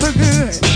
so good.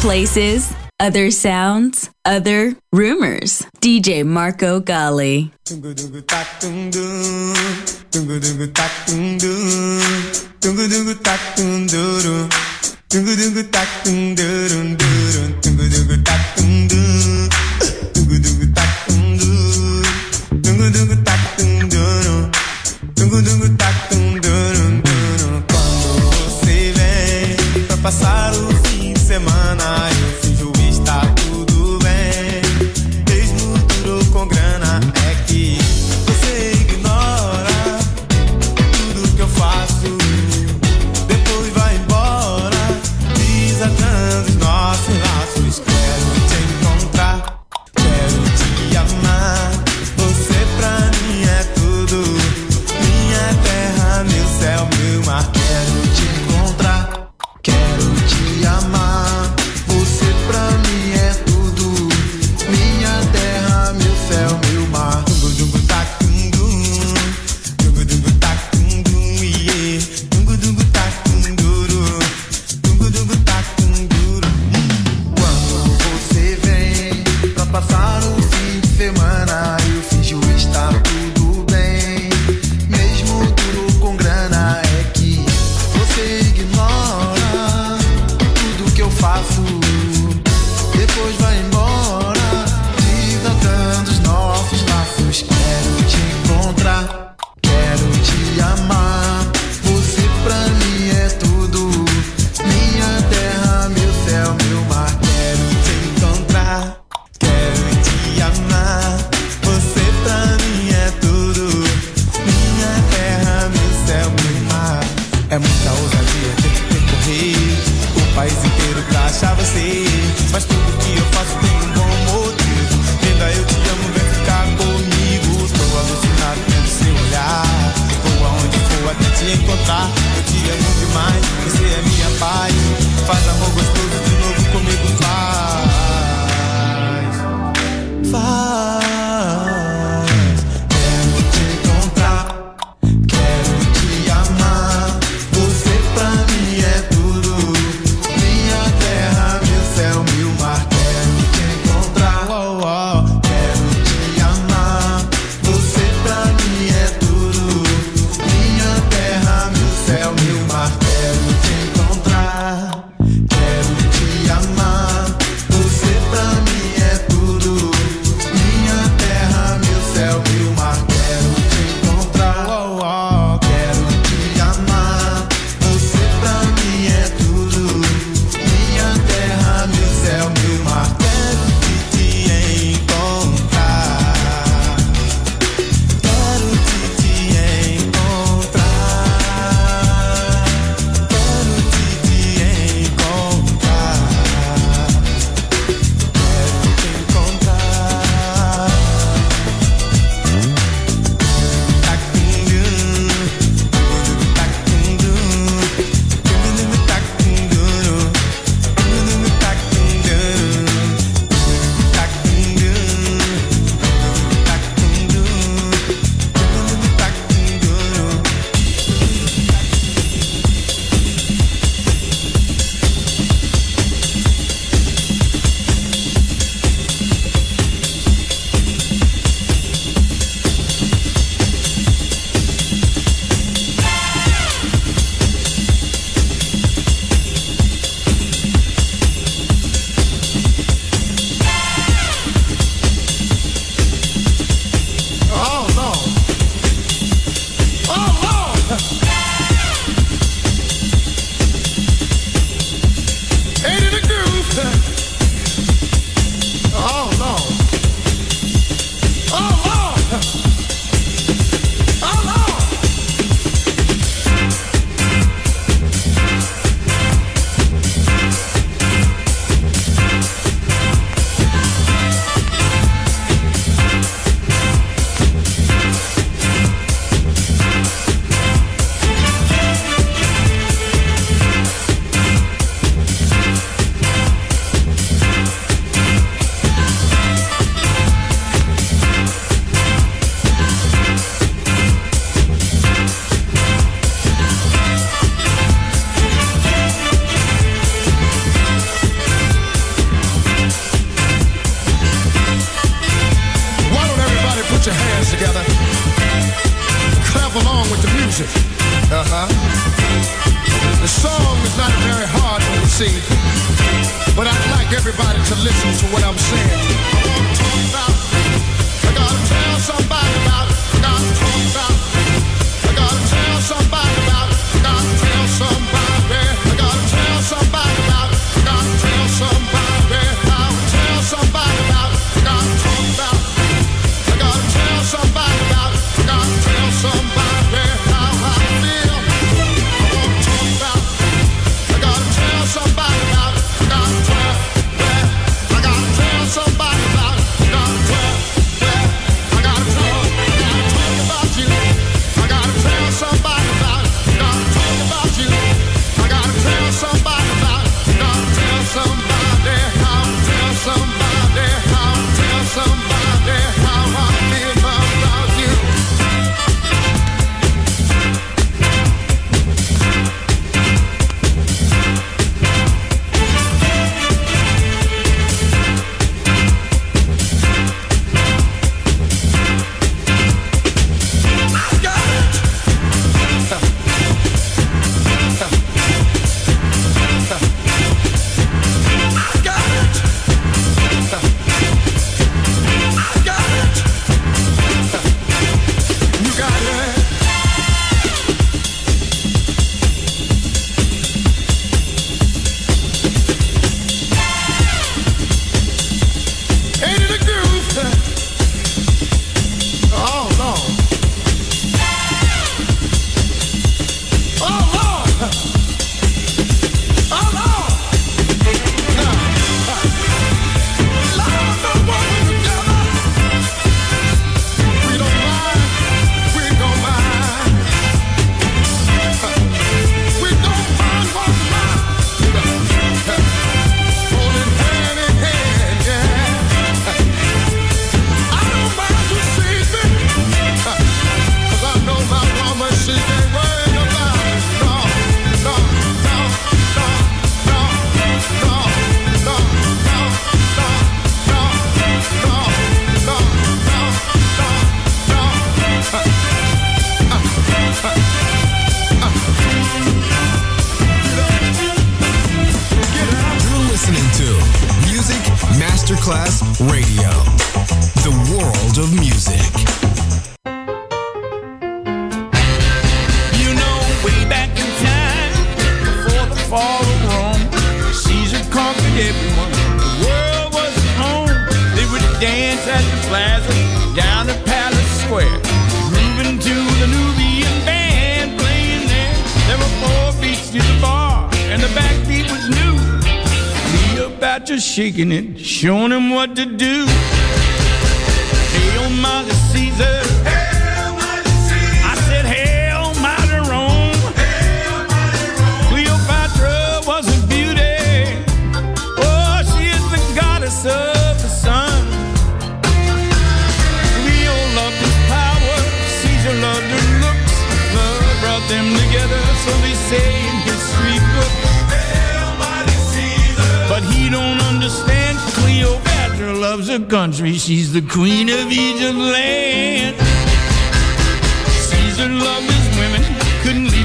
places, other sounds, other rumors. DJ Marco Gally. Quando você vem pra passar I'm saying?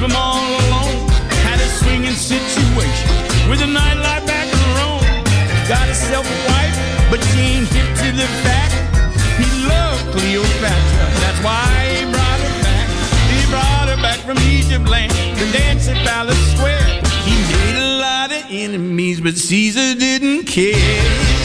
him all alone. Had a swinging situation with a nightlife back in Rome. Got herself a wife, but she ain't hip to the fact. He loved Cleopatra, that's why he brought her back. He brought her back from Egypt land to dance at Palace Square. He made a lot of enemies, but Caesar didn't care.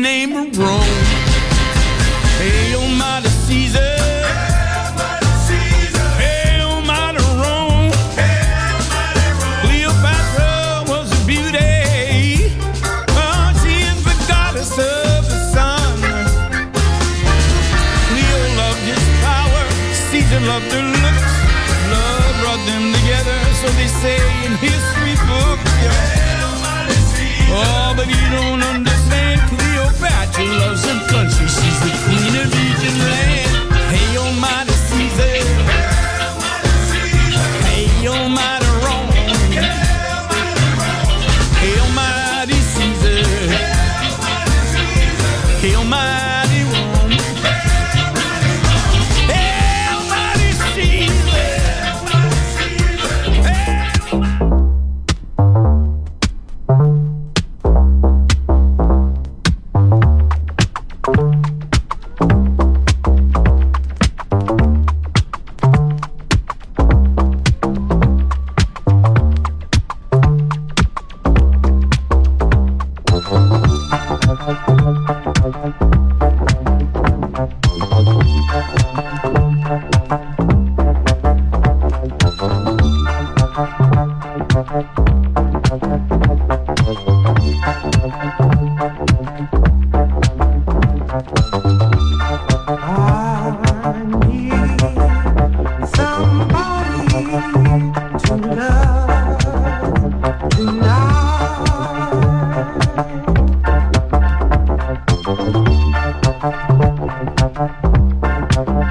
name of Rome. Hail, hey, oh, mighty oh, uh, Caesar. loved her looks. Love brought them together, so they say in history books. Yeah. Oh, but you don't understand and loves the country. Oh,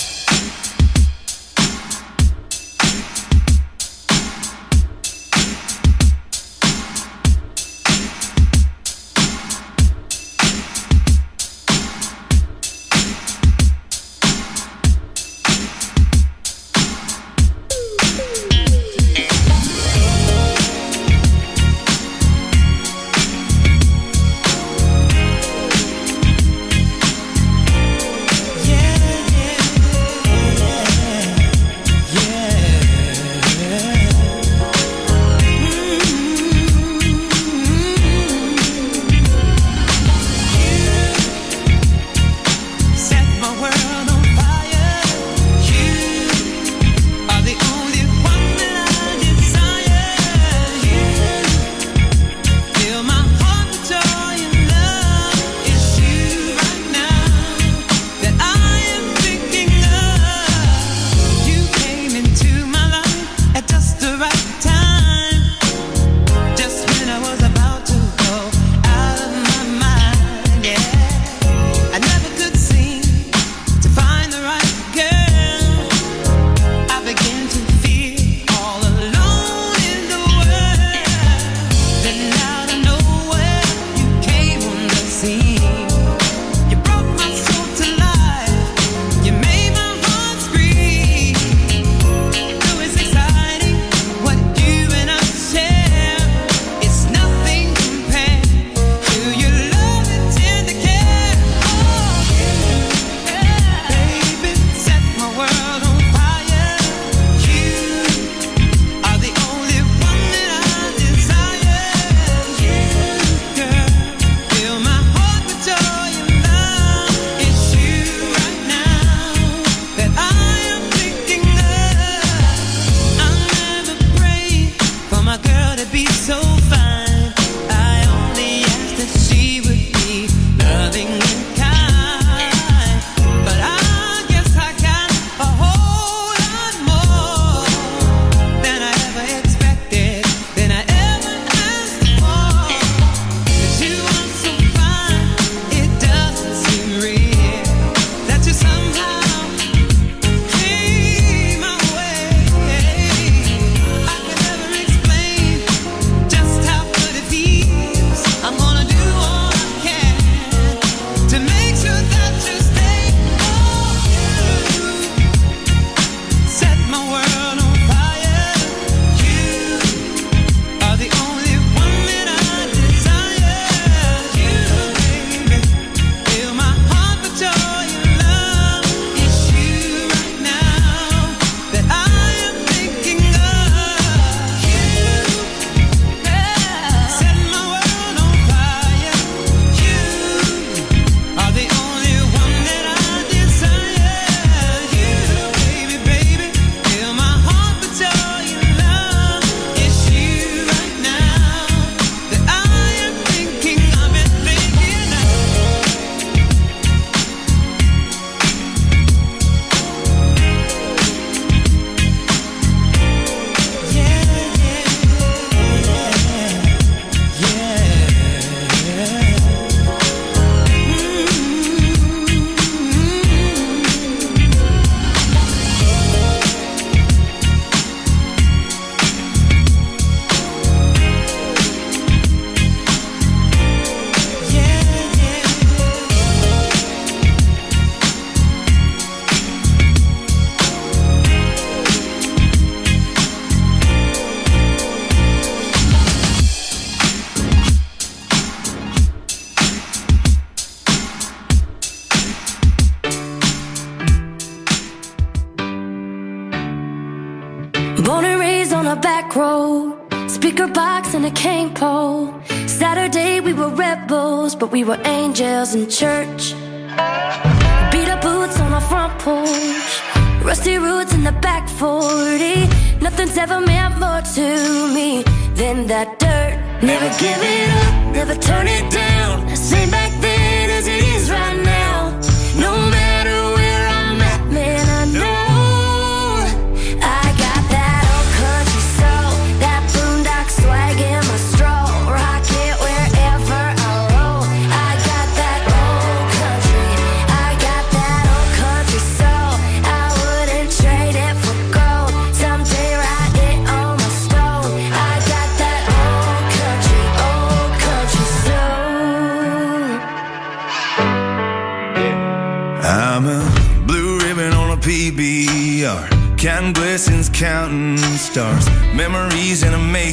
in church. Beat up boots on the front porch. Rusty roots in the back 40. Nothing's ever meant more to me than that dirt. Never give it up, never turn it down.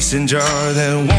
Mason jar that